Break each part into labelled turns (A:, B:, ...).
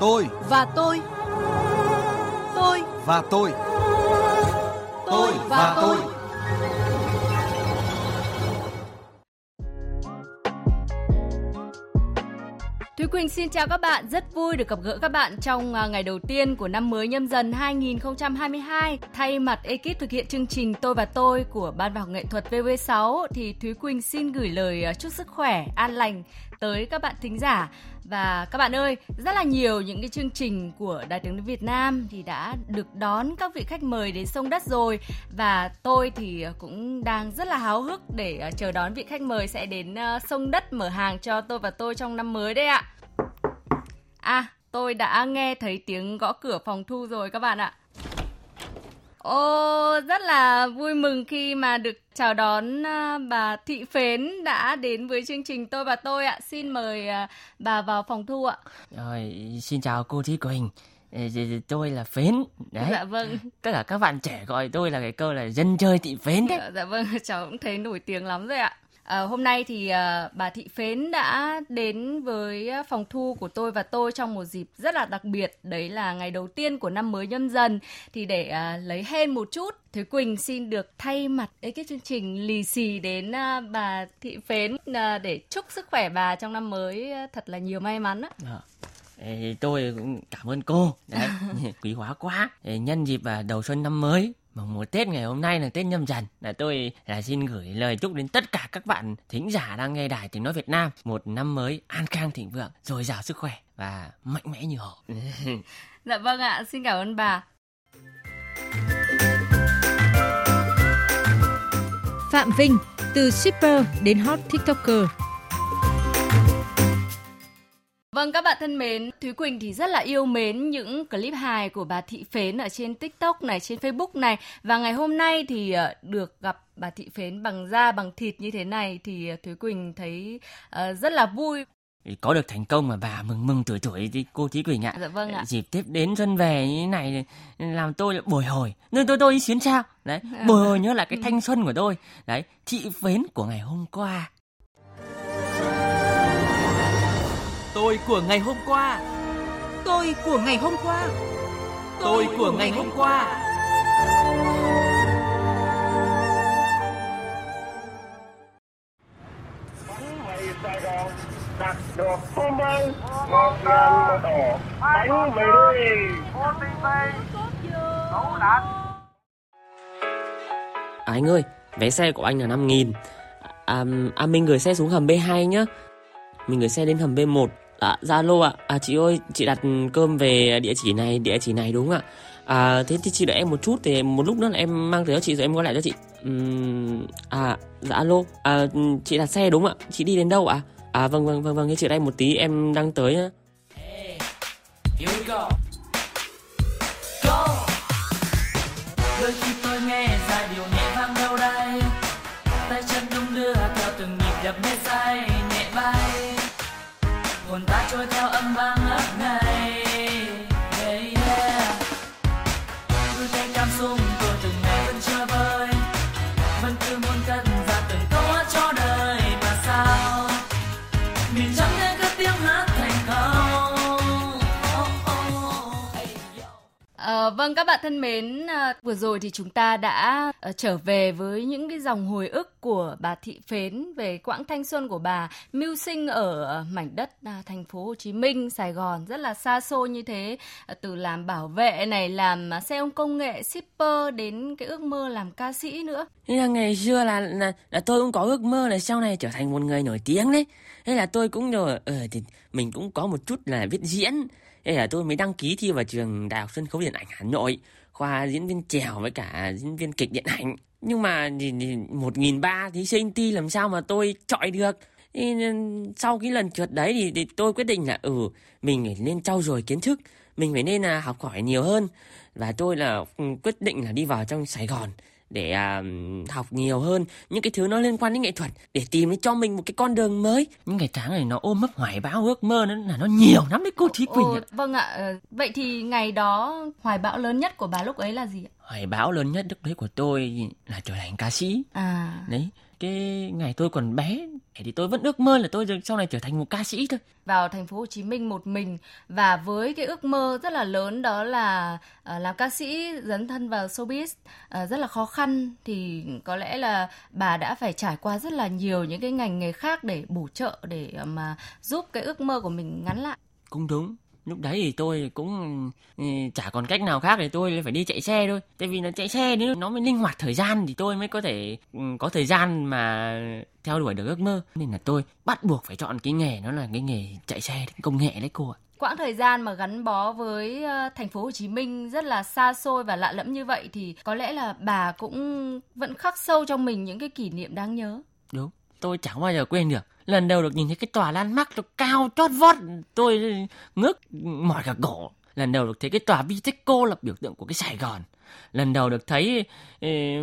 A: Tôi
B: và tôi. Tôi
A: và tôi.
B: Tôi và tôi. Thúy Quỳnh xin chào các bạn, rất vui được gặp gỡ các bạn trong à, ngày đầu tiên của năm mới nhâm dần 2022. Thay mặt ekip thực hiện chương trình Tôi và Tôi của Ban Văn học nghệ thuật VV6 thì Thúy Quỳnh xin gửi lời à, chúc sức khỏe, an lành tới các bạn thính giả. Và các bạn ơi, rất là nhiều những cái chương trình của đài tiếng nói Việt Nam thì đã được đón các vị khách mời đến sông đất rồi. Và tôi thì cũng đang rất là háo hức để ờ, chờ đón vị khách mời sẽ đến ờ, sông đất mở hàng cho tôi và tôi trong năm mới đấy ạ. À tôi đã nghe thấy tiếng gõ cửa phòng thu rồi các bạn ạ. Ô, rất là vui mừng khi mà được chào đón à, bà Thị Phến đã đến với chương trình Tôi và Tôi ạ. Xin mời à, bà vào phòng thu ạ.
C: Rồi, xin chào cô Thúy Quỳnh. Tôi là Phến. Đấy.
B: Dạ vâng.
C: Tất cả các bạn trẻ gọi tôi là cái câu là dân chơi thị Phến đấy.
B: Dạ, dạ vâng, cháu cũng thấy nổi tiếng lắm rồi ạ. À, hôm nay thì à, bà Thị Phến đã đến với ờ, phòng thu của tôi và tôi trong một dịp rất là đặc biệt đấy là ngày đầu tiên của năm mới nhâm dần thì để à, lấy hên một chút Thúy Quỳnh xin được thay mặt ekip chương trình lì xì đến à, bà Thị Phến à, để chúc sức khỏe bà trong năm mới thật là nhiều may mắn đó
C: À. Dạ. Tôi cũng cảm ơn cô, đấy, quý hóa quá. Nhân dịp à, đầu xuân năm mới, mùng một Tết ngày hôm nay là Tết nhâm dần là tôi là xin gửi lời chúc đến tất cả các bạn thính giả đang nghe đài tiếng nói Việt Nam một năm mới an khang thịnh vượng, dồi dào sức khỏe và mạnh mẽ như họ.
B: dạ vâng ạ, xin cảm ơn bà.
D: Phạm Vinh, từ shipper đến hot tiktoker
B: Vâng các bạn thân mến, Thúy Quỳnh thì rất là yêu mến những clip hài của bà Thị Phến ở trên TikTok này, trên Facebook này và ngày hôm nay thì ờ, được gặp bà Thị Phến bằng da bằng thịt như thế này thì ờ, Thúy Quỳnh thấy uh, rất là vui
C: có được thành công mà bà mừng mừng tuổi tuổi thì cô Thúy Quỳnh ạ.
B: Dạ vâng ạ.
C: Dịp Tết đến xuân về như thế này làm tôi bồi hồi. Nên tôi tôi xuyến sao. Đấy, bồi hồi nhớ lại cái thanh xuân của tôi. Đấy, chị Phến của ngày hôm qua.
E: Tôi của ngày hôm qua.
D: Tôi của ngày hôm qua.
E: Tôi của ngày hôm qua.
F: Sài Gòn đặt được hôm nay một ngàn một ổ bánh mì
C: Anh ơi, vé xe của anh là 5 nghìn à, à, mình gửi xe xuống hầm B2 nhá mình gửi xe đến hầm B1 À, Zalo ạ. À, chị ơi, chị đặt cơm về địa chỉ này, địa chỉ này đúng ạ. À, thế thì chị đợi em một chút thì một lúc nữa là em mang tới cho chị rồi em gọi lại cho chị. Uhm, à, dạ alo. À, chị đặt xe đúng ạ. Chị đi đến đâu ạ? À, vâng vâng vâng vâng, thế chị đây một tí em đang tới nhá. Hey, here we go. Go. Đôi khi tôi nghe ra điều này hồn ta trôi theo âm vang
B: Vâng các bạn thân mến, à, vừa rồi thì chúng ta đã ờ, trở về với những cái dòng hồi ức của bà Thị Phến về quãng thanh xuân của bà mưu sinh ở ờ, mảnh đất à, thành phố Hồ Chí Minh, Sài Gòn rất là xa xôi như thế, à, từ làm bảo vệ này, làm xe ôm công nghệ, shipper đến cái ước mơ làm ca sĩ nữa.
C: Thế là ngày xưa là, là là tôi cũng có ước mơ là sau này trở thành một người nổi tiếng đấy. Thế là tôi cũng rồi ờ thì mình cũng có một chút là viết diễn. Thế là tôi mới đăng ký thi vào trường Đại học Sân khấu Điện ảnh Hà Nội. Khoa diễn viên trèo với cả diễn viên kịch điện ảnh. Nhưng mà một nghìn ba thí sinh thi làm sao mà tôi chọi được? Thì ừ, sau cái lần trượt đấy thì, thì tôi quyết định là ừ mình phải nên trau dồi kiến thức. Mình phải nên là học hỏi nhiều hơn. Và tôi là ừ, quyết định là đi vào trong Sài Gòn để à, học nhiều hơn những cái thứ nó liên quan đến nghệ thuật để tìm cho mình một cái con đường mới những cái tháng này nó ôm ấp hoài bão ước mơ nó là nó nhiều lắm đấy cô Thúy Quỳnh ạ.
B: Vâng ạ, ờ, vậy thì ngày đó hoài bão lớn nhất của bà lúc ấy là gì ạ?
C: Hoài bão lớn nhất lúc đấy của tôi là trở thành ca sĩ.
B: À.
C: Đấy, cái ngày tôi còn bé thì tôi vẫn ước mơ là tôi sau này trở thành một ca sĩ thôi.
B: Vào thành phố Hồ Chí Minh một mình và với cái ước mơ rất là lớn đó là uh, làm ca sĩ dấn thân vào showbiz uh, rất là khó khăn thì có lẽ là bà đã phải trải qua rất là nhiều những cái ngành nghề khác để bổ trợ để mà giúp cái ước mơ của mình ngắn lại.
C: Cũng đúng lúc đấy thì tôi cũng ừ, chả còn cách nào khác thì tôi phải đi chạy xe thôi. Tại vì nó chạy xe nếu nó mới linh hoạt thời gian thì tôi mới có thể ừ, có thời gian mà theo đuổi được ước mơ. Nên là tôi bắt buộc phải chọn cái nghề nó là cái nghề chạy xe công nghệ đấy cô ạ.
B: Quãng thời gian mà gắn bó với ờ, thành phố Hồ Chí Minh rất là xa xôi và lạ lẫm như vậy thì có lẽ là bà cũng vẫn khắc sâu trong mình những cái kỷ niệm đáng nhớ.
C: Đúng, tôi chẳng bao giờ quên được lần đầu được nhìn thấy cái tòa lan mắc nó cao chót vót, tôi ngước mỏi cả cổ. Lần đầu được thấy cái tòa Viteco là biểu tượng của cái Sài Gòn. Lần đầu được thấy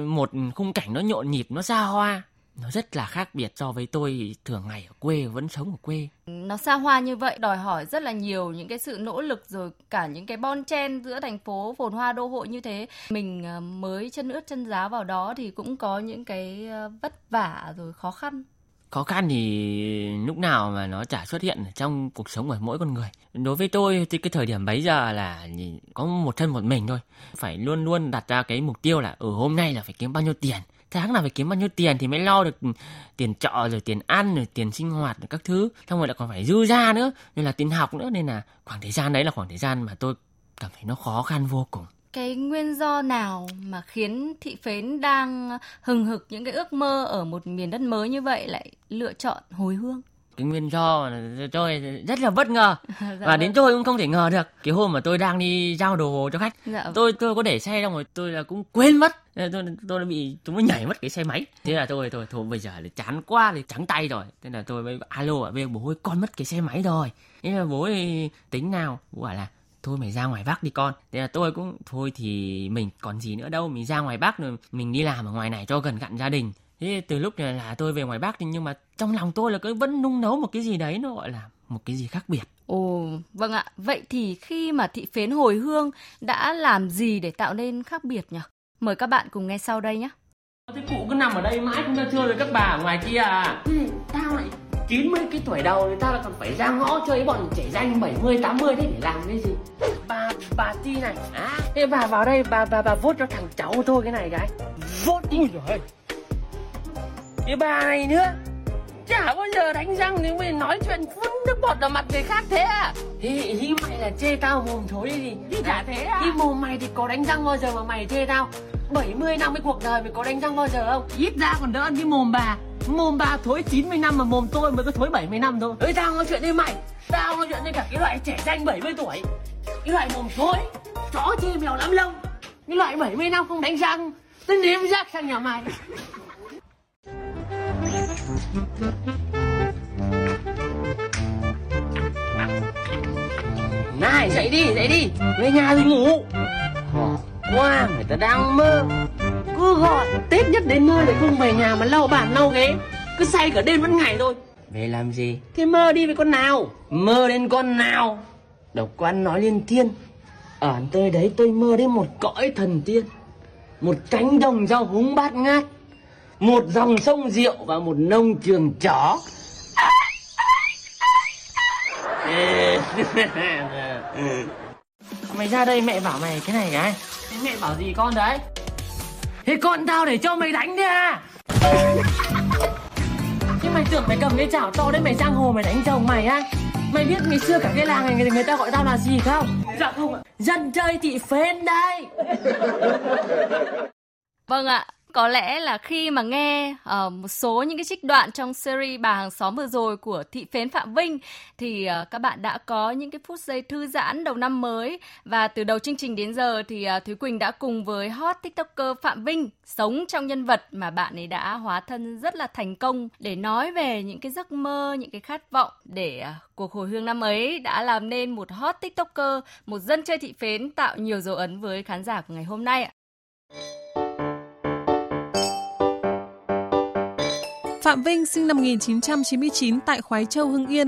C: một khung cảnh nó nhộn nhịp, nó xa hoa. Nó rất là khác biệt so với tôi thường ngày ở quê, vẫn sống ở quê.
B: Nó xa hoa như vậy đòi hỏi rất là nhiều những cái sự nỗ lực rồi cả những cái bon chen giữa thành phố phồn hoa đô hội như thế. Mình ờ, mới chân ướt chân giá vào đó thì cũng có những cái ờ, vất vả rồi khó khăn
C: khó khăn thì lúc nào mà nó chả xuất hiện trong cuộc sống của mỗi con người. Đối với tôi thì cái thời điểm bấy giờ là có một thân một mình thôi. Phải luôn luôn đặt ra cái mục tiêu là ở hôm nay là phải kiếm bao nhiêu tiền, tháng nào phải kiếm bao nhiêu tiền thì mới lo được tiền trọ rồi tiền ăn rồi tiền sinh hoạt rồi các thứ. Xong rồi lại còn phải dư ra nữa nên là tiền học nữa. Nên là khoảng thời gian đấy là khoảng thời gian mà tôi cảm thấy nó khó khăn vô cùng
B: cái nguyên do nào mà khiến thị phến đang hừng hực những cái ước mơ ở một miền đất mới như vậy lại lựa chọn hồi hương?
C: Cái nguyên do tôi rất là bất ngờ. Dạ và đến vâng. tôi cũng không thể ngờ được cái hôm mà tôi đang đi giao đồ cho khách dạ. tôi tôi có để xe xong rồi tôi là cũng quên mất. Tôi tôi đã bị chúng nó nhảy mất cái xe máy. Thế là tôi tôi thôi bây giờ là chán quá thì trắng tay rồi. Thế là tôi mới alo ở bên bố ơi con mất cái xe máy rồi. Thế là bố ấy tính nào bố bảo là thôi mày ra ngoài bắc đi con thế là tôi cũng thôi thì mình còn gì nữa đâu mình ra ngoài bắc rồi mình đi làm ở ngoài này cho gần cặn gia đình thế từ lúc này là tôi về ngoài bắc thì nhưng mà trong lòng tôi là cứ vẫn nung nấu một cái gì đấy nó gọi là một cái gì khác biệt
B: Ồ, vâng ạ. Vậy thì khi mà thị phến hồi hương đã làm gì để tạo nên khác biệt nhỉ? Mời các bạn cùng nghe sau đây nhé.
C: Thế cụ cứ nằm ở đây mãi không ra chơi với các bà ở ngoài kia à? Ừ, tao lại 90 cái tuổi đầu người ta là còn phải ra ngõ chơi bọn trẻ danh 70 80 thế để làm cái gì bà bà ti này. À thế bà vào đây bà bà bà vote cho thằng cháu thôi cái này cái vote ui rồi cái bà này nữa. Chả bao giờ đánh răng thì mới nói chuyện phun nước bọt vào mặt người khác thế à? Thì thì mày là chê tao mồm thối gì thì chả thế à? Thì mồm mày thì có đánh răng bao giờ mà mày chê tao? 70 năm cái cuộc đời mày có đánh răng bao giờ không? Ít ra còn đỡ hơn cái mồm bà. Mồm bà thối 90 năm mà mồm tôi mới có thối 70 năm thôi. Ơi tao nói chuyện với mày. Tao nói chuyện với cả cái loại trẻ danh 70 tuổi cái loại mồm thối, Chó chê mèo lắm lông. Cái loại 70 năm không đánh răng, Tôi nếm rác sang nhà mày. Này, dậy đi dậy đi. Về nhà rồi ngủ. Qua người ta đang mơ. Cứ gọi tết nhất đến nơi lại không về nhà mà lau bàn, lau ghế. Cứ say cả đêm vẫn ngày thôi. Về làm gì? Thế mơ đi với con nào? Mơ đến con nào? Độc quan nói liên thiên. Ở tôi đấy tôi mơ đến một cõi thần tiên. Một cánh đồng rau húng bát ngát. Một dòng sông rượu và một nông trường chó. Mày ra đây mẹ bảo mày cái này cái. Mẹ bảo gì con đấy? Thế con tao để cho mày đánh đi à. Thế mày tưởng mày cầm cái chảo to đấy mày sang hồ mày đánh chồng mày á Mày biết ngày xưa cả cái làng này người, người ta gọi tao là gì không? Dạ không ạ. Dân chơi thị phên đây
B: Vâng ạ có lẽ là khi mà nghe uh, một số những cái trích đoạn trong series bà hàng xóm vừa rồi của thị phến phạm vinh thì uh, các bạn đã có những cái phút giây thư giãn đầu năm mới. Và từ đầu chương trình đến giờ thì uh, thúy quỳnh đã cùng với hot tiktoker phạm vinh sống trong nhân vật mà bạn ấy đã hóa thân rất là thành công để nói về những cái giấc mơ những cái khát vọng để uh, cuộc hồi hương năm ấy đã làm nên một hot tiktoker một dân chơi thị phến tạo nhiều dấu ấn với khán giả của ngày hôm nay ạ.
A: Phạm Vinh sinh năm 1999 tại Khoái Châu, Hưng Yên.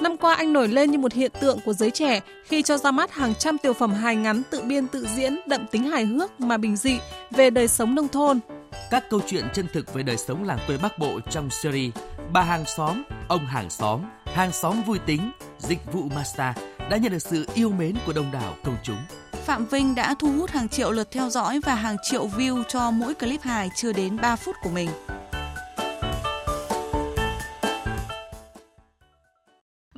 A: Năm qua anh nổi lên như một hiện tượng của giới trẻ khi cho ra mắt hàng trăm tiểu phẩm hài ngắn tự biên tự diễn đậm tính hài hước mà bình dị về đời sống nông thôn.
E: Các câu chuyện chân thực về đời sống làng quê Bắc Bộ trong series Bà hàng xóm, ông hàng xóm, hàng xóm vui tính, dịch vụ massage đã nhận được sự yêu mến của đông đảo công chúng.
G: Phạm Vinh đã thu hút hàng triệu lượt theo dõi và hàng triệu view cho mỗi clip hài chưa đến 3 phút của mình.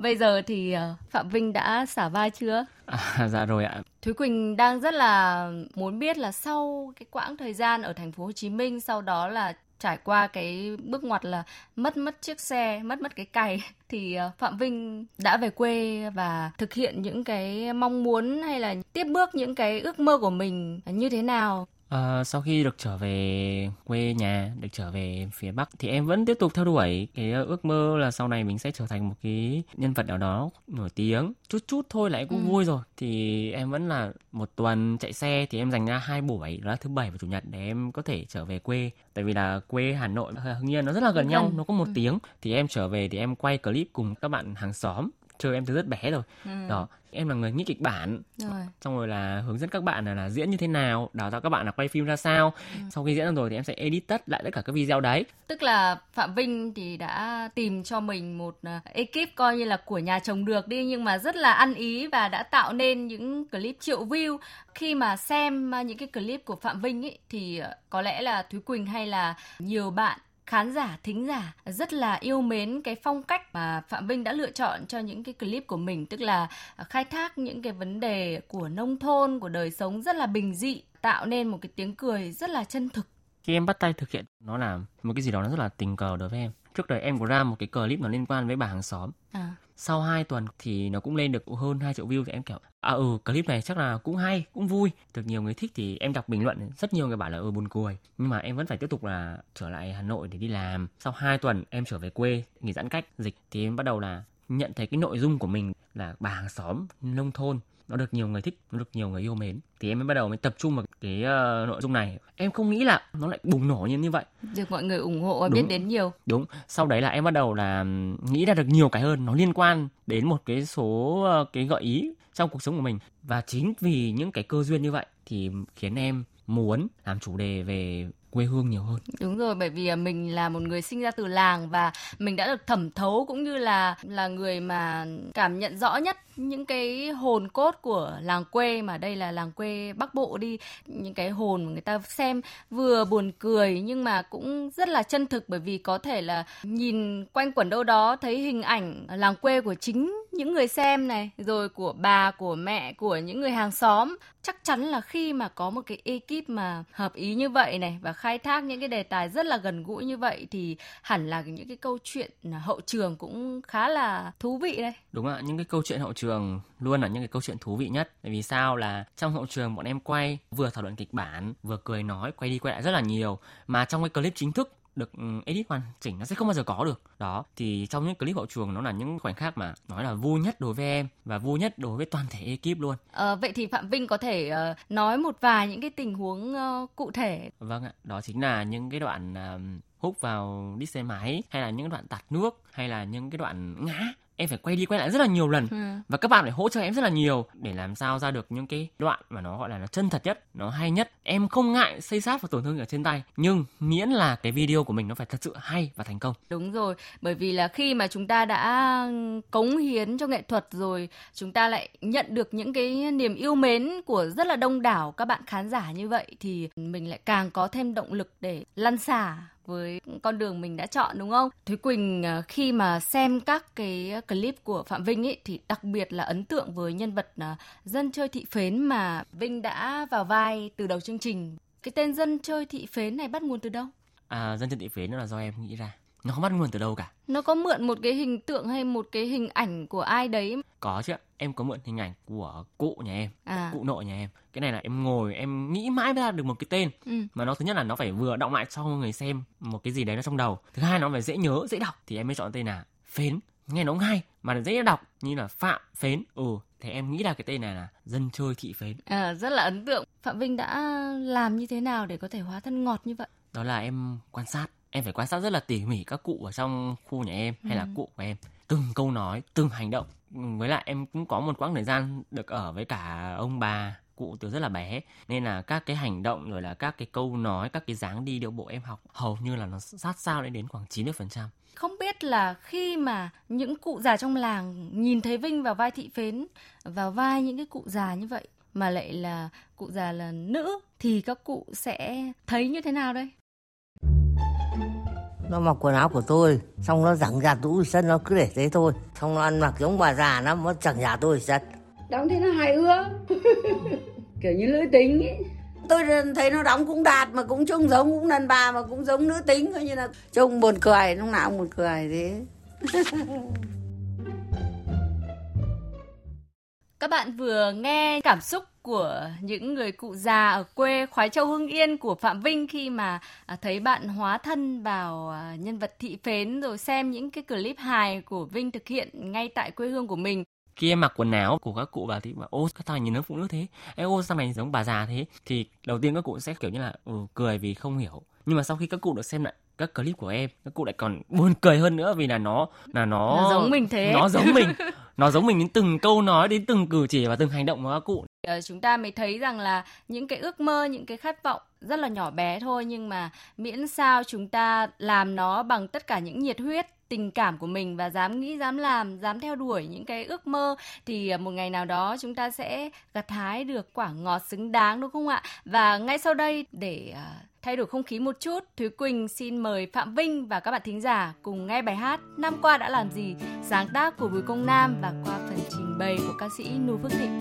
B: Bây giờ thì ờ, Phạm Vinh đã xả vai chưa?
C: À, dạ rồi ạ.
B: Thúy Quỳnh đang rất là muốn biết là sau cái quãng thời gian ở thành phố Hồ Chí Minh sau đó là trải qua cái bước ngoặt là mất mất chiếc xe, mất mất cái cày thì ờ, Phạm Vinh đã về quê và thực hiện những cái mong muốn hay là tiếp bước những cái ước mơ của mình như thế nào?
C: À, sau khi được trở về quê nhà, được trở về phía Bắc thì em vẫn tiếp tục theo đuổi cái ước mơ là sau này mình sẽ trở thành một cái nhân vật nào đó nổi tiếng. Chút chút thôi là em cũng ừ. vui rồi. Thì em vẫn là một tuần chạy xe thì em dành ra hai buổi đó là thứ bảy và chủ nhật để em có thể trở về quê. Tại vì là quê Hà Nội Hưng Yên nó rất là gần nhau, nó có một ừ. tiếng. Thì em trở về thì em quay clip cùng các bạn hàng xóm chơi em từ rất bé rồi ừ. đó em là người nghĩ kịch bản rồi. xong rồi là hướng dẫn các bạn là, là diễn như thế nào đào tạo các bạn là quay phim ra sao ừ. sau khi diễn rồi thì em sẽ edit tất lại tất cả các video đấy
B: tức là phạm vinh thì đã tìm cho mình một uh, ekip coi như là của nhà chồng được đi nhưng mà rất là ăn ý và đã tạo nên những clip triệu view khi mà xem uh, những cái clip của phạm vinh ấy thì uh, có lẽ là thúy quỳnh hay là nhiều bạn khán giả, thính giả rất là yêu mến cái phong cách mà Phạm Vinh đã lựa chọn cho những cái clip của mình, tức là khai thác những cái vấn đề của nông thôn, của đời sống rất là bình dị, tạo nên một cái tiếng cười rất là chân thực.
C: Khi em bắt tay thực hiện, nó là một cái gì đó nó rất là tình cờ đối với em. Trước đây em có ra một cái clip nó liên quan với bà hàng xóm. À sau 2 tuần thì nó cũng lên được hơn 2 triệu view thì em kiểu à ừ clip này chắc là cũng hay, cũng vui. Được nhiều người thích thì em đọc bình luận, rất nhiều người bảo là ừ buồn cười. Nhưng mà em vẫn phải tiếp tục là trở lại Hà Nội để đi làm. Sau 2 tuần em trở về quê, nghỉ giãn cách, dịch, thì em bắt đầu là nhận thấy cái nội dung của mình là bà hàng xóm, nông thôn nó được nhiều người thích nó được nhiều người yêu mến. Thì em mới bắt đầu mới tập trung vào cái uh, nội dung này. Em không nghĩ là nó lại bùng nổ như như vậy.
B: Được mọi người ủng hộ và đúng, biết đến nhiều.
C: Đúng. Sau đấy là em bắt đầu là nghĩ ra được nhiều cái hơn. Nó liên quan đến một cái số uh, cái gợi ý trong cuộc sống của mình. Và chính vì những cái cơ duyên như vậy thì khiến em muốn làm chủ đề về quê hương nhiều hơn.
B: Đúng rồi, bởi vì à, mình là một người sinh ra từ làng và mình đã được thẩm thấu cũng như là là người mà cảm nhận rõ nhất những cái hồn cốt của làng quê mà đây là làng quê Bắc Bộ đi, những cái hồn mà người ta xem vừa buồn cười nhưng mà cũng rất là chân thực bởi vì có thể là nhìn quanh quẩn đâu đó thấy hình ảnh làng quê của chính những người xem này, rồi của bà, của mẹ, của những người hàng xóm. Chắc chắn là khi mà có một cái ekip mà hợp ý như vậy này và khai thác những cái đề tài rất là gần gũi như vậy thì hẳn là những cái câu chuyện hậu trường cũng khá là thú vị đây.
C: Đúng ạ, những cái câu chuyện hậu trường luôn là những cái câu chuyện thú vị nhất. Tại vì sao là trong hậu trường bọn em quay vừa thảo luận kịch bản, vừa cười nói, quay đi quay lại rất là nhiều. Mà trong cái clip chính thức được ừ, edit hoàn chỉnh nó sẽ không bao giờ có được. Đó thì trong những clip hậu trường nó là những khoảnh khắc mà nói là vui nhất đối với em và vui nhất đối với toàn thể ekip luôn.
B: À, vậy thì phạm vinh có thể uh, nói một vài những cái tình huống uh, cụ thể?
C: Vâng ạ đó chính là những cái đoạn uh, hút vào đi xe máy hay là những đoạn tạt nước hay là những cái đoạn ngã em phải quay đi quay lại rất là nhiều lần. Ừ. và các bạn phải hỗ trợ em rất là nhiều để làm sao ra được những cái đoạn mà nó gọi là nó chân thật nhất nó hay nhất. Em không ngại xây sát và tổn thương ở trên tay nhưng miễn là cái video của mình nó phải thật sự hay và thành công.
B: Đúng rồi bởi vì là khi mà chúng ta đã cống hiến cho nghệ thuật rồi chúng ta lại nhận được những cái niềm yêu mến của rất là đông đảo các bạn khán giả như vậy thì mình lại càng có thêm động lực để lăn xả với con đường mình đã chọn đúng không? Thúy Quỳnh à, khi mà xem các cái clip của Phạm Vinh ấy thì đặc biệt là ấn tượng với nhân vật à, dân chơi thị phến mà Vinh đã vào vai từ đầu chương trình. Cái tên dân chơi thị phến này bắt nguồn từ đâu?
C: À, dân chơi thị phến là do em nghĩ ra nó không bắt nguồn từ đâu cả.
B: Nó có mượn một cái hình tượng hay một cái hình ảnh của ai đấy?
C: Có chứ em có mượn hình ảnh của cụ nhà em à. cụ nội nhà em. Cái này là em ngồi em nghĩ mãi mới ra được một cái tên. Ừ. mà nó thứ nhất là nó phải vừa động lại cho người xem một cái gì đấy nó trong đầu. Thứ hai nó phải dễ nhớ dễ đọc. Thì em mới chọn tên là phến. Nghe nó hay mà dễ đọc như là phạm phến. Ừ thì em nghĩ là cái tên này là dân chơi thị phến.
B: À, rất là ấn tượng. Phạm vinh đã làm như thế nào để có thể hóa thân ngọt như vậy?
C: Đó là em quan sát em phải quan sát rất là tỉ mỉ các cụ ở trong khu nhà em hay là ừ. cụ của em từng câu nói từng hành động với lại em cũng có một quãng thời gian được ở với cả ông bà cụ từ rất là bé nên là các cái hành động rồi là các cái câu nói các cái dáng đi điệu bộ em học hầu như là nó sát sao lên đến khoảng 90%
B: không biết là khi mà những cụ già trong làng nhìn thấy Vinh vào vai thị phến vào vai những cái cụ già như vậy mà lại là cụ già là nữ thì các cụ sẽ thấy như thế nào đây?
H: Nó mặc quần áo của tôi, xong nó chẳng giả tủ sân nó cứ để thế thôi. Xong nó ăn mặc giống bà già nó nó chẳng giả tôi sân.
I: Đóng thế nó hài hước. Kiểu như nữ tính ấy tôi thấy nó đóng cũng đạt mà cũng trông giống cũng đàn bà mà cũng giống nữ tính coi như là trông buồn cười lúc nào cũng buồn cười thế
B: Các bạn vừa nghe cảm xúc của những người cụ già ở quê Khoái Châu Hưng Yên của Phạm Vinh khi mà à, thấy bạn hóa thân vào à, nhân vật thị phến rồi xem những cái clip hài của Vinh thực hiện ngay tại quê hương của mình.
C: Khi em mặc quần áo của các cụ vào thì mà ô các thằng nhìn nó phụ nữ thế? Ê, ô sao mày giống bà già thế? Thì đầu tiên các cụ sẽ kiểu như là ừ, cười vì không hiểu. Nhưng mà sau khi các cụ được xem lại các clip của em các cụ lại còn buồn cười hơn nữa vì là nó là nó,
B: nó giống mình thế.
C: nó giống mình. Nó giống mình đến từng câu nói đến từng cử chỉ và từng hành động của các cụ
B: Ờ, chúng ta mới thấy rằng là những cái ước mơ, những cái khát vọng rất là nhỏ bé thôi, nhưng mà miễn sao chúng ta làm nó bằng tất cả những nhiệt huyết, tình cảm của mình và dám nghĩ, dám làm, dám theo đuổi những cái ước mơ, thì ờ, một ngày nào đó chúng ta sẽ gặt hái được quả ngọt xứng đáng, đúng không ạ? Và ngay sau đây, để ờ, thay đổi không khí một chút, thúy quỳnh xin mời phạm vinh và các bạn thính giả cùng nghe bài hát năm qua đã làm gì? Sáng tác của bùi công nam và qua phần trình bày của ca sĩ nu phước thịnh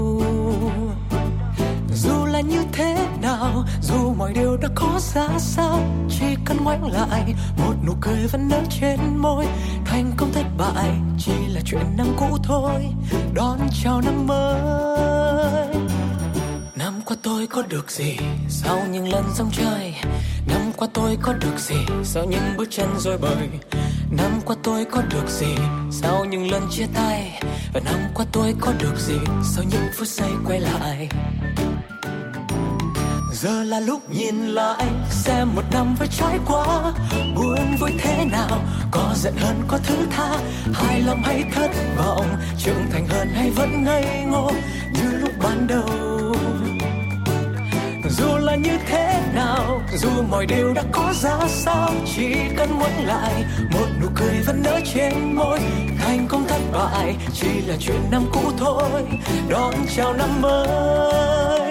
J: là như thế nào? Dù mọi điều đã có ra sao, chỉ cần ngoảnh lại, một nụ cười vẫn nở trên môi. Thành công thất bại chỉ là chuyện năm cũ thôi. Đón chào năm mới. Năm qua tôi có được gì sau những lần dòng chơi? Năm qua tôi có được gì sau những bước chân rồi bời? Năm qua tôi có được gì sau những lần chia tay? Và năm qua tôi có được gì sau những phút giây quay lại? Giờ là lúc nhìn lại, xem một năm vừa trải qua. Buồn vui thế nào, có giận hơn có thứ tha. Hài lòng hay thất vọng, trưởng thành hơn hay vẫn ngây ngô. Như lúc ban đầu, dù là như thế nào, dù mọi điều đã có ra sao, chỉ cần muốn lại, một nụ cười vẫn nở trên môi. Thành công thất bại, chỉ là chuyện năm cũ thôi. Đón chào năm mới.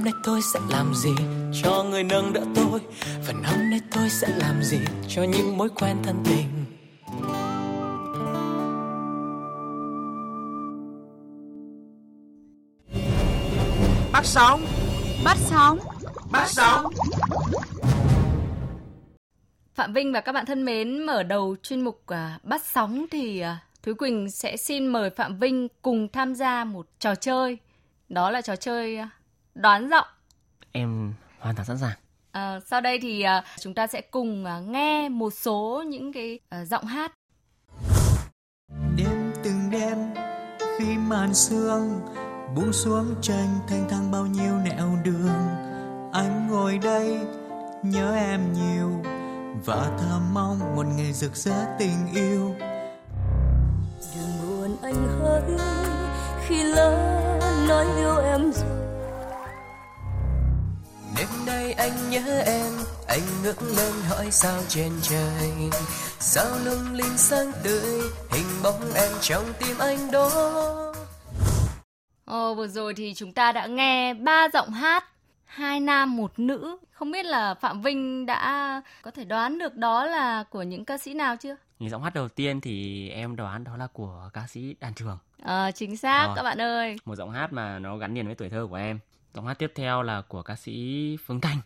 J: Năm nay tôi sẽ làm gì? Cho người nâng đỡ tôi. Và năm nay tôi sẽ làm gì? Cho những mối quen thân tình.
K: Bắt sóng.
G: Bắt sóng.
K: Bắt sóng.
B: Phạm Vinh và các bạn thân mến, mở đầu chuyên mục uh, bắt sóng thì uh, Thúy Quỳnh sẽ xin mời Phạm Vinh cùng tham gia một trò chơi. Đó là trò chơi uh, đoán giọng.
C: Em hoàn toàn sẵn sàng.
B: À, sau đây thì uh, chúng ta sẽ cùng uh, nghe một số những cái uh, giọng hát.
J: Đêm từng đêm khi màn sương buông xuống tranh thanh thang bao nhiêu nẻo đường anh ngồi đây nhớ em nhiều và thầm mong một ngày rực rỡ tình yêu
L: đừng buồn anh hỡi khi lỡ nói yêu em rồi
J: nay anh nhớ em. Anh ngước lên hỏi sao trên trời. Sao lung linh sáng tươi hình bóng em trong tim anh đó.
B: Ồ, vừa rồi thì chúng ta đã nghe ba giọng hát hai nam một nữ. Không biết là phạm vinh đã có thể đoán được đó là của những ca sĩ nào chưa?
C: Những giọng hát đầu tiên thì em đoán đó là của ca sĩ đàn trường.
B: À, chính xác à, các bạn ơi.
C: Một giọng hát mà nó gắn liền với tuổi thơ của em giọng hát tiếp theo là của ca sĩ phương thanh.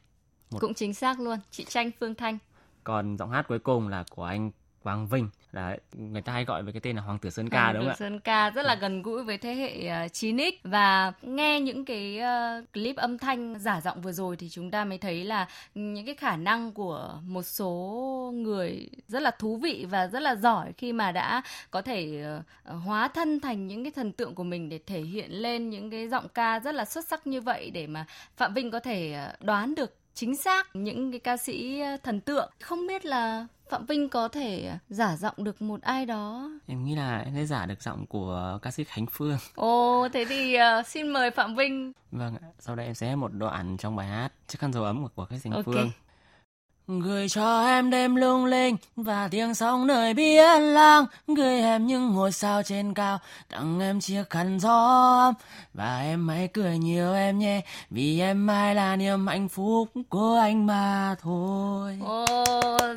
B: Một... cũng chính xác luôn chị tranh phương thanh.
C: Còn giọng hát cuối cùng là của anh Quang Vinh là người ta hay gọi với cái tên là Hoàng tử Sơn Ca
B: Hoàng
C: đúng không
B: ạ? Sơn Ca rất là gần gũi với thế hệ uh, 9X và nghe những cái uh, clip âm thanh giả giọng vừa rồi thì chúng ta mới thấy là những cái khả năng của một số người rất là thú vị và rất là giỏi khi mà đã có thể uh, hóa thân thành những cái thần tượng của mình để thể hiện lên những cái giọng ca rất là xuất sắc như vậy để mà Phạm Vinh có thể đoán được chính xác những cái ca sĩ thần tượng. Không biết là Phạm Vinh có thể giả giọng được một ai đó.
C: Em nghĩ là em sẽ giả được giọng của ca sĩ Khánh Phương.
B: Ồ, thế thì uh, xin mời Phạm Vinh.
C: Vâng, sau đây em sẽ một đoạn trong bài hát Chiếc khăn dấu ấm của, của ca sĩ Khánh okay. Phương. Gửi cho em đêm lung linh và tiếng sóng nơi biển lang. Gửi em những ngôi sao trên cao tặng em chiếc khăn gió Và em hãy cười nhiều em nhé Vì em mai là niềm hạnh phúc của anh mà thôi.
B: Ồ,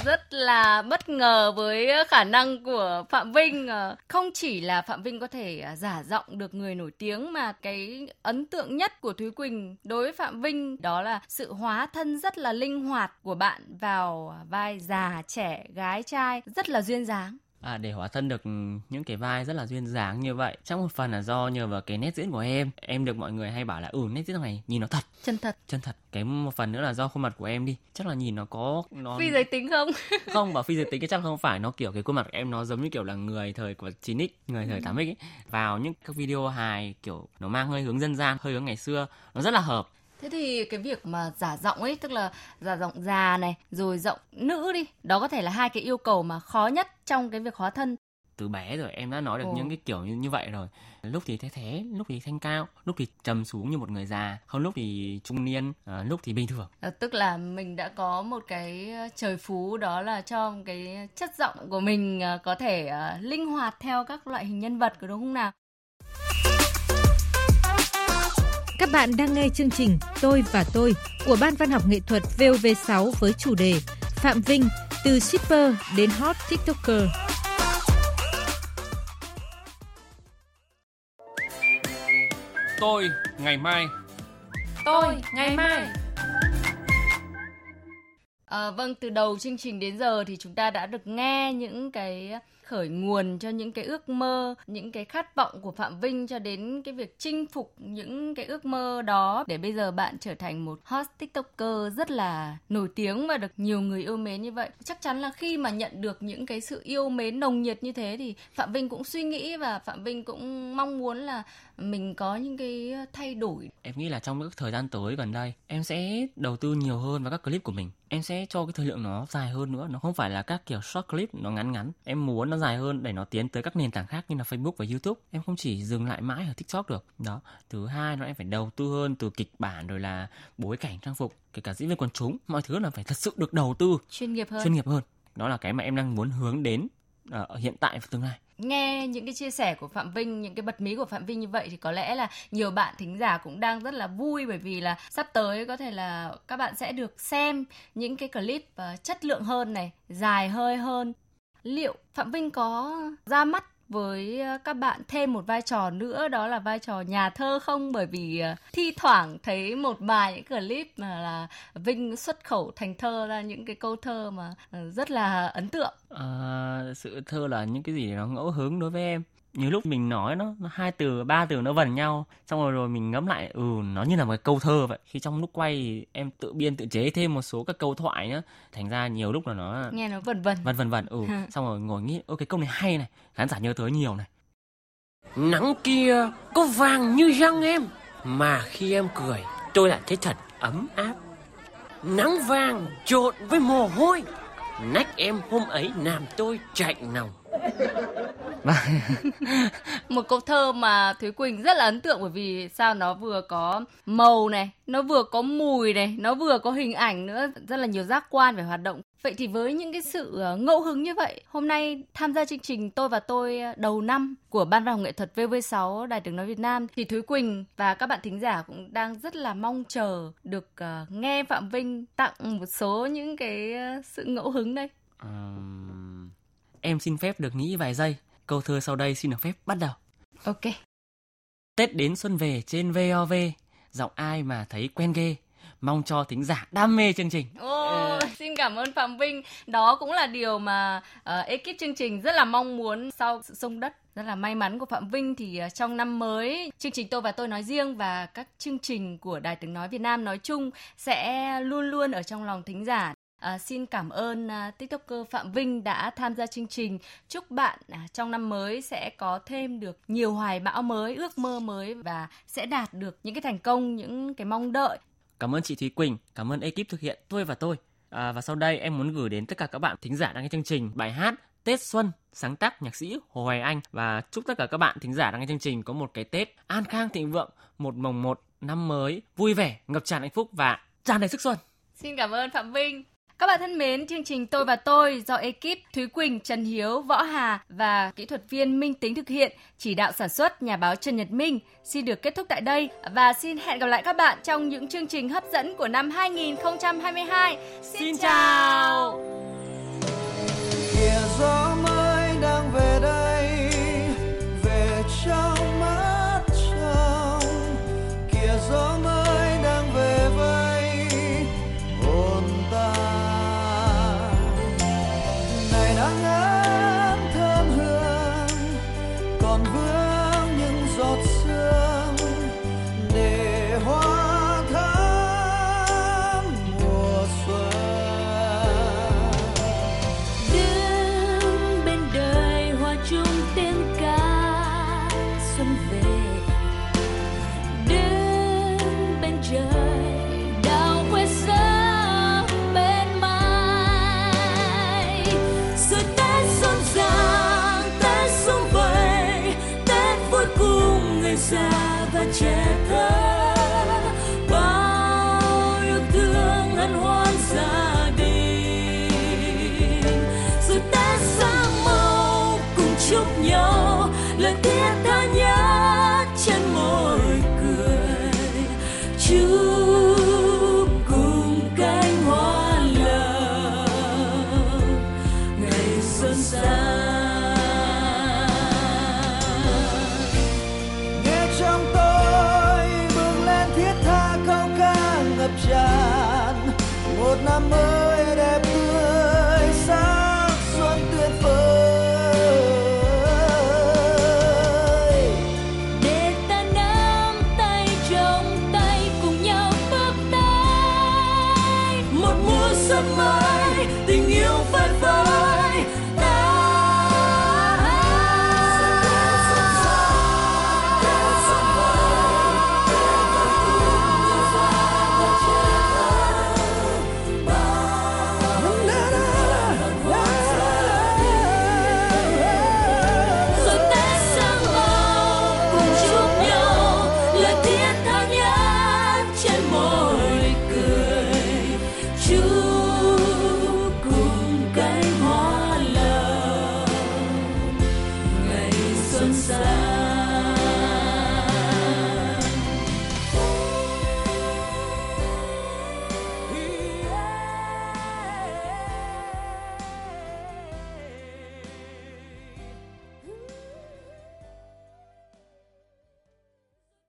B: rất là bất ngờ với khả năng của Phạm Vinh Không chỉ là Phạm Vinh có thể à, giả giọng được người nổi tiếng Mà cái ấn tượng nhất của Thúy Quỳnh đối với Phạm Vinh Đó là sự hóa thân rất là linh hoạt của bạn vào vai già trẻ gái trai rất là duyên dáng.
C: À, để hóa thân được những cái vai rất là duyên dáng như vậy chắc một phần là do nhờ vào cái nét diễn của em. Em được mọi người hay bảo là ừ nét diễn này nhìn nó thật.
B: Chân thật.
C: Chân thật. Cái một phần nữa là do khuôn mặt của em đi. Chắc là nhìn nó có
B: nó phi giới tính không?
C: Không bảo phi giới tính cái chắc không phải. Nó kiểu cái khuôn mặt của em nó giống như kiểu là người thời của 9x người thời 8x ấy. vào những các video hài kiểu nó mang hơi hướng dân gian hơi hướng ngày xưa. Nó rất là hợp
B: Thế thì cái việc mà giả giọng ấy tức là giả giọng già này rồi giọng nữ đi, đó có thể là hai cái yêu cầu mà khó nhất trong cái việc hóa thân.
C: Từ bé rồi em đã nói được Ồ. những cái kiểu như như vậy rồi. Lúc thì thế thế, lúc thì thanh cao, lúc thì trầm xuống như một người già, không lúc thì trung niên, à, lúc thì bình thường.
B: À, tức là mình đã có một cái trời phú đó là cho cái chất giọng của mình có thể uh, linh hoạt theo các loại hình nhân vật của đúng không nào?
D: Các bạn đang nghe chương trình Tôi và tôi của Ban Văn học nghệ thuật VOV6 với chủ đề Phạm Vinh từ shipper đến hot tiktoker.
K: Tôi ngày mai.
B: Tôi ngày mai. À, vâng, từ đầu chương trình đến giờ thì chúng ta đã được nghe những cái khởi nguồn cho những cái ước mơ, những cái khát vọng của Phạm Vinh cho đến cái việc chinh phục những cái ước mơ đó để bây giờ bạn trở thành một hot tiktoker rất là nổi tiếng và được nhiều người yêu mến như vậy. Chắc chắn là khi mà nhận được những cái sự yêu mến nồng nhiệt như thế thì Phạm Vinh cũng suy nghĩ và Phạm Vinh cũng mong muốn là mình có những cái thay đổi.
C: Em nghĩ là trong những thời gian tới gần đây em sẽ đầu tư nhiều hơn vào các clip của mình. Em sẽ cho cái thời lượng nó dài hơn nữa, nó không phải là các kiểu short clip nó ngắn ngắn. Em muốn nó dài hơn để nó tiến tới các nền tảng khác như là Facebook và YouTube. Em không chỉ dừng lại mãi ở TikTok được. Đó. Thứ hai là em phải đầu tư hơn từ kịch bản rồi là bối cảnh trang phục, kể cả diễn viên quần chúng, mọi thứ là phải thật sự được đầu tư
B: chuyên nghiệp hơn.
C: Chuyên nghiệp hơn. Đó là cái mà em đang muốn hướng đến ở ờ, hiện tại và tương lai
B: nghe những cái chia sẻ của Phạm Vinh, những cái bật mí của Phạm Vinh như vậy thì có lẽ là nhiều bạn thính giả cũng đang rất là vui bởi vì là sắp tới có thể là các bạn sẽ được xem những cái clip ờ, chất lượng hơn này, dài hơi hơn. Liệu Phạm Vinh có ra mắt với ờ, các bạn thêm một vai trò nữa đó là vai trò nhà thơ không bởi vì ờ, thi thoảng thấy một vài những clip mà là Vinh xuất khẩu thành thơ ra những cái câu thơ mà ờ, rất là ấn tượng.
C: À, sự thơ là những cái gì nó ngẫu hứng đối với em nhiều lúc mình nói nó, nó hai từ ba từ nó vần nhau xong rồi rồi mình ngẫm lại ừ nó như là một cái câu thơ vậy. Khi trong lúc quay em tự biên tự chế thêm một số các câu thoại nhá. Thành ra nhiều lúc là nó
B: nghe nó vần vần.
C: Vần vần vần ừ. Xong rồi ngồi nghĩ ơ cái câu này hay này khán giả nhớ tới nhiều này. Nắng kia có vàng như răng em mà khi em cười tôi lại thấy thật ấm áp. Nắng vàng trộn với mồ hôi nách em hôm ấy làm tôi chạy nòng
B: một câu thơ mà Thúy Quỳnh rất là ấn tượng bởi vì sao nó vừa có màu này, nó vừa có mùi này, nó vừa có hình ảnh nữa, rất là nhiều giác quan về hoạt động. Vậy thì với những cái sự ờ, ngẫu hứng như vậy, hôm nay tham gia chương trình Tôi và tôi ờ, đầu năm của Ban văn học nghệ thuật VV6 Đài tiếng nói Việt Nam thì Thúy Quỳnh và các bạn thính giả cũng đang rất là mong chờ được ờ, nghe Phạm Vinh tặng một số những cái sự ngẫu hứng đây. Um,
C: em xin phép được nghĩ vài giây Câu thơ sau đây xin được phép bắt đầu.
B: Ok.
C: Tết đến xuân về trên VOV, giọng ai mà thấy quen ghê. Mong cho thính giả đam mê chương trình.
B: Ô, oh, xin cảm ơn Phạm Vinh. Đó cũng là điều mà uh, ekip chương trình rất là mong muốn sau sự sông đất rất là may mắn của Phạm Vinh thì uh, trong năm mới chương trình tôi và tôi nói riêng và các chương trình của Đài tiếng nói Việt Nam nói chung sẽ luôn luôn ở trong lòng thính giả À, xin cảm ơn à, tiktoker Phạm Vinh đã tham gia chương trình. Chúc bạn à, trong năm mới sẽ có thêm được nhiều hoài bão mới, ước mơ mới và sẽ đạt được những cái thành công, những cái mong đợi.
C: Cảm ơn chị Thúy Quỳnh, cảm ơn ekip thực hiện tôi và tôi. À, và sau đây em muốn gửi đến tất cả các bạn thính giả đang nghe chương trình bài hát Tết Xuân sáng tác nhạc sĩ Hồ Hoài Anh và chúc tất cả các bạn thính giả đang nghe chương trình có một cái Tết an khang thịnh vượng, một mồng một năm mới vui vẻ, ngập tràn hạnh phúc và tràn đầy sức xuân.
B: Xin cảm ơn Phạm Vinh. Các bạn thân mến, chương trình Tôi và Tôi do ekip Thúy Quỳnh, Trần Hiếu, Võ Hà và kỹ thuật viên Minh Tính thực hiện, chỉ đạo sản xuất nhà báo Trần Nhật Minh xin được kết thúc tại đây và xin hẹn gặp lại các bạn trong những chương trình hấp dẫn của năm 2022. Xin, xin chào! Kìa một năm mới
J: 定要分